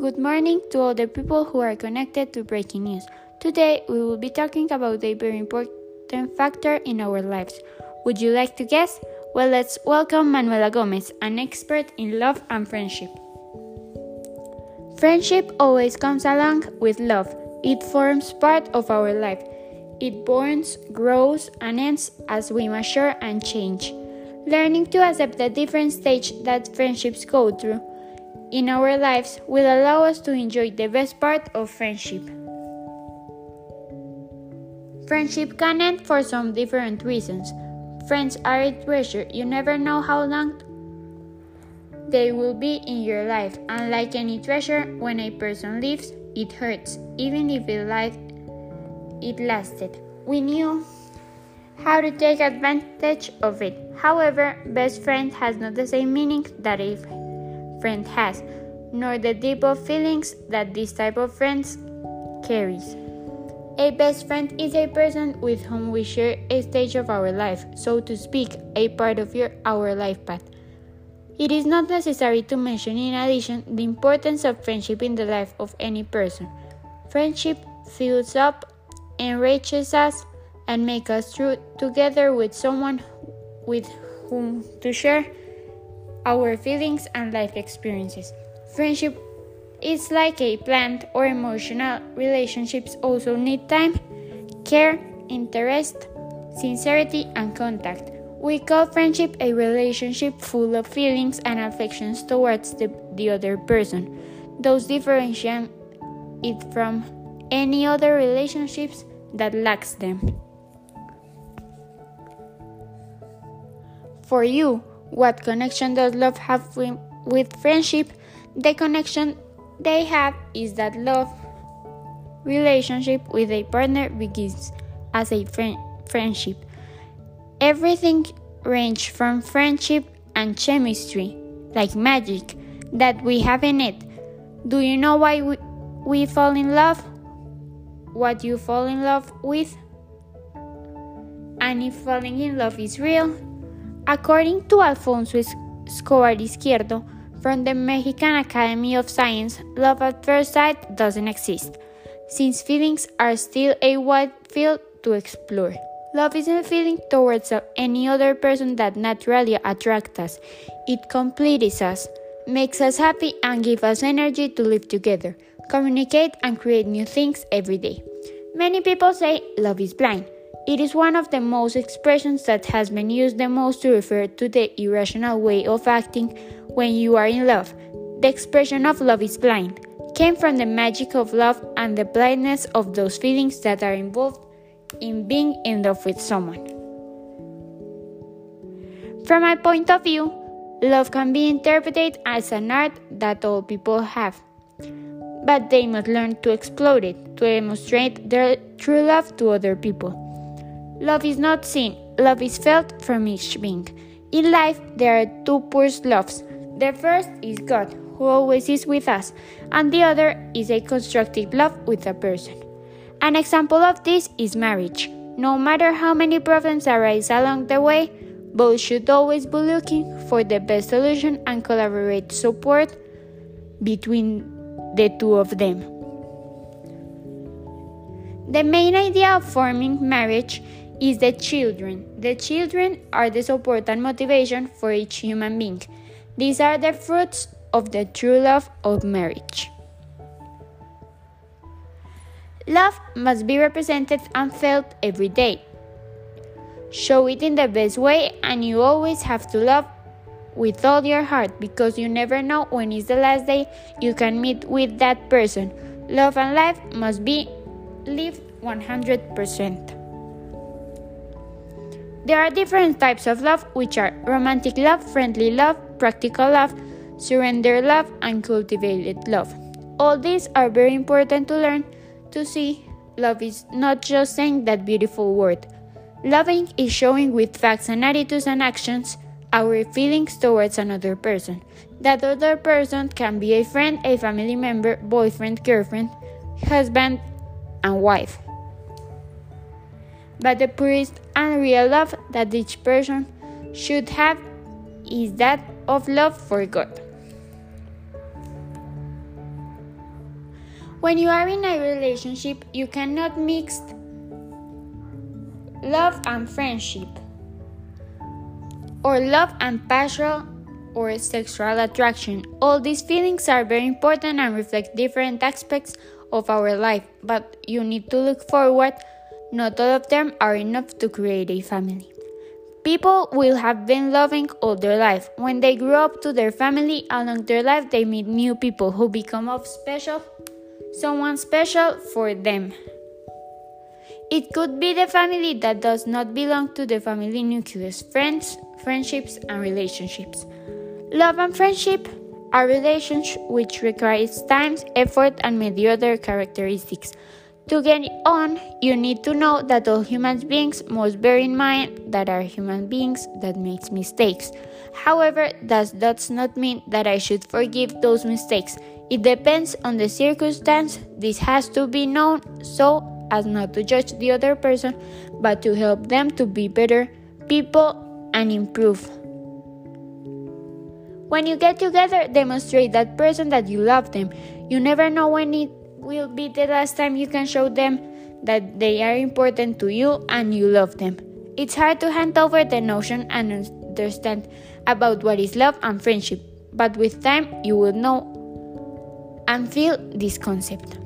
Good morning to all the people who are connected to breaking news. Today we will be talking about a very important factor in our lives. Would you like to guess? Well, let's welcome Manuela Gomez, an expert in love and friendship. Friendship always comes along with love. It forms part of our life. It borns, grows, and ends as we mature and change. Learning to accept the different stage that friendships go through in our lives will allow us to enjoy the best part of friendship. Friendship can end for some different reasons. Friends are a treasure, you never know how long they will be in your life, and like any treasure, when a person leaves, it hurts, even if it, life, it lasted. We knew how to take advantage of it. However, best friend has not the same meaning that a friend has, nor the deep of feelings that this type of friends carries. A best friend is a person with whom we share a stage of our life, so to speak, a part of your, our life path. It is not necessary to mention in addition the importance of friendship in the life of any person. Friendship fills up, enriches us, and makes us true together with someone with whom to share our feelings and life experiences. Friendship is like a plant or emotional relationships also need time, care, interest, sincerity, and contact. We call friendship a relationship full of feelings and affections towards the, the other person. Those differentiate it from any other relationships that lacks them. For you, what connection does love have with friendship? The connection they have is that love relationship with a partner begins as a friend, friendship. Everything range from friendship and chemistry, like magic, that we have in it. Do you know why we, we fall in love? What you fall in love with? And if falling in love is real? According to Alfonso Escobar Izquierdo from the Mexican Academy of Science, love at first sight doesn't exist, since feelings are still a wide field to explore. Love isn't feeling towards any other person that naturally attracts us. It completes us, makes us happy, and gives us energy to live together, communicate, and create new things every day. Many people say love is blind. It is one of the most expressions that has been used the most to refer to the irrational way of acting when you are in love. The expression of love is blind came from the magic of love and the blindness of those feelings that are involved in being in love with someone. From my point of view, love can be interpreted as an art that all people have, but they must learn to explore it to demonstrate their true love to other people. Love is not seen, love is felt from each being. In life, there are two pure loves. The first is God, who always is with us, and the other is a constructive love with a person. An example of this is marriage. No matter how many problems arise along the way, both should always be looking for the best solution and collaborate support between the two of them. The main idea of forming marriage is the children. The children are the support and motivation for each human being. These are the fruits of the true love of marriage. Love must be represented and felt every day. Show it in the best way, and you always have to love with all your heart because you never know when is the last day you can meet with that person. Love and life must be lived 100%. There are different types of love, which are romantic love, friendly love, practical love, surrender love, and cultivated love. All these are very important to learn to see, love is not just saying that beautiful word. Loving is showing with facts and attitudes and actions our feelings towards another person. That other person can be a friend, a family member, boyfriend, girlfriend, husband, and wife. But the purest and real love that each person should have is that of love for God. When you are in a relationship, you cannot mix love and friendship, or love and passion, or sexual attraction. All these feelings are very important and reflect different aspects of our life, but you need to look forward. Not all of them are enough to create a family. People will have been loving all their life. When they grow up to their family, along their life, they meet new people who become of special, someone special for them. It could be the family that does not belong to the family nucleus, friends, friendships, and relationships. Love and friendship are relations which requires time, effort, and many other characteristics. To get on, you need to know that all human beings must bear in mind that are human beings that makes mistakes. However, that does not mean that I should forgive those mistakes. It depends on the circumstance. This has to be known so as not to judge the other person, but to help them to be better people and improve. When you get together, demonstrate that person that you love them. You never know when it will be the last time you can show them that they are important to you and you love them. It's hard to hand over the notion and understand about what is love and friendship, but with time you will know and feel this concept.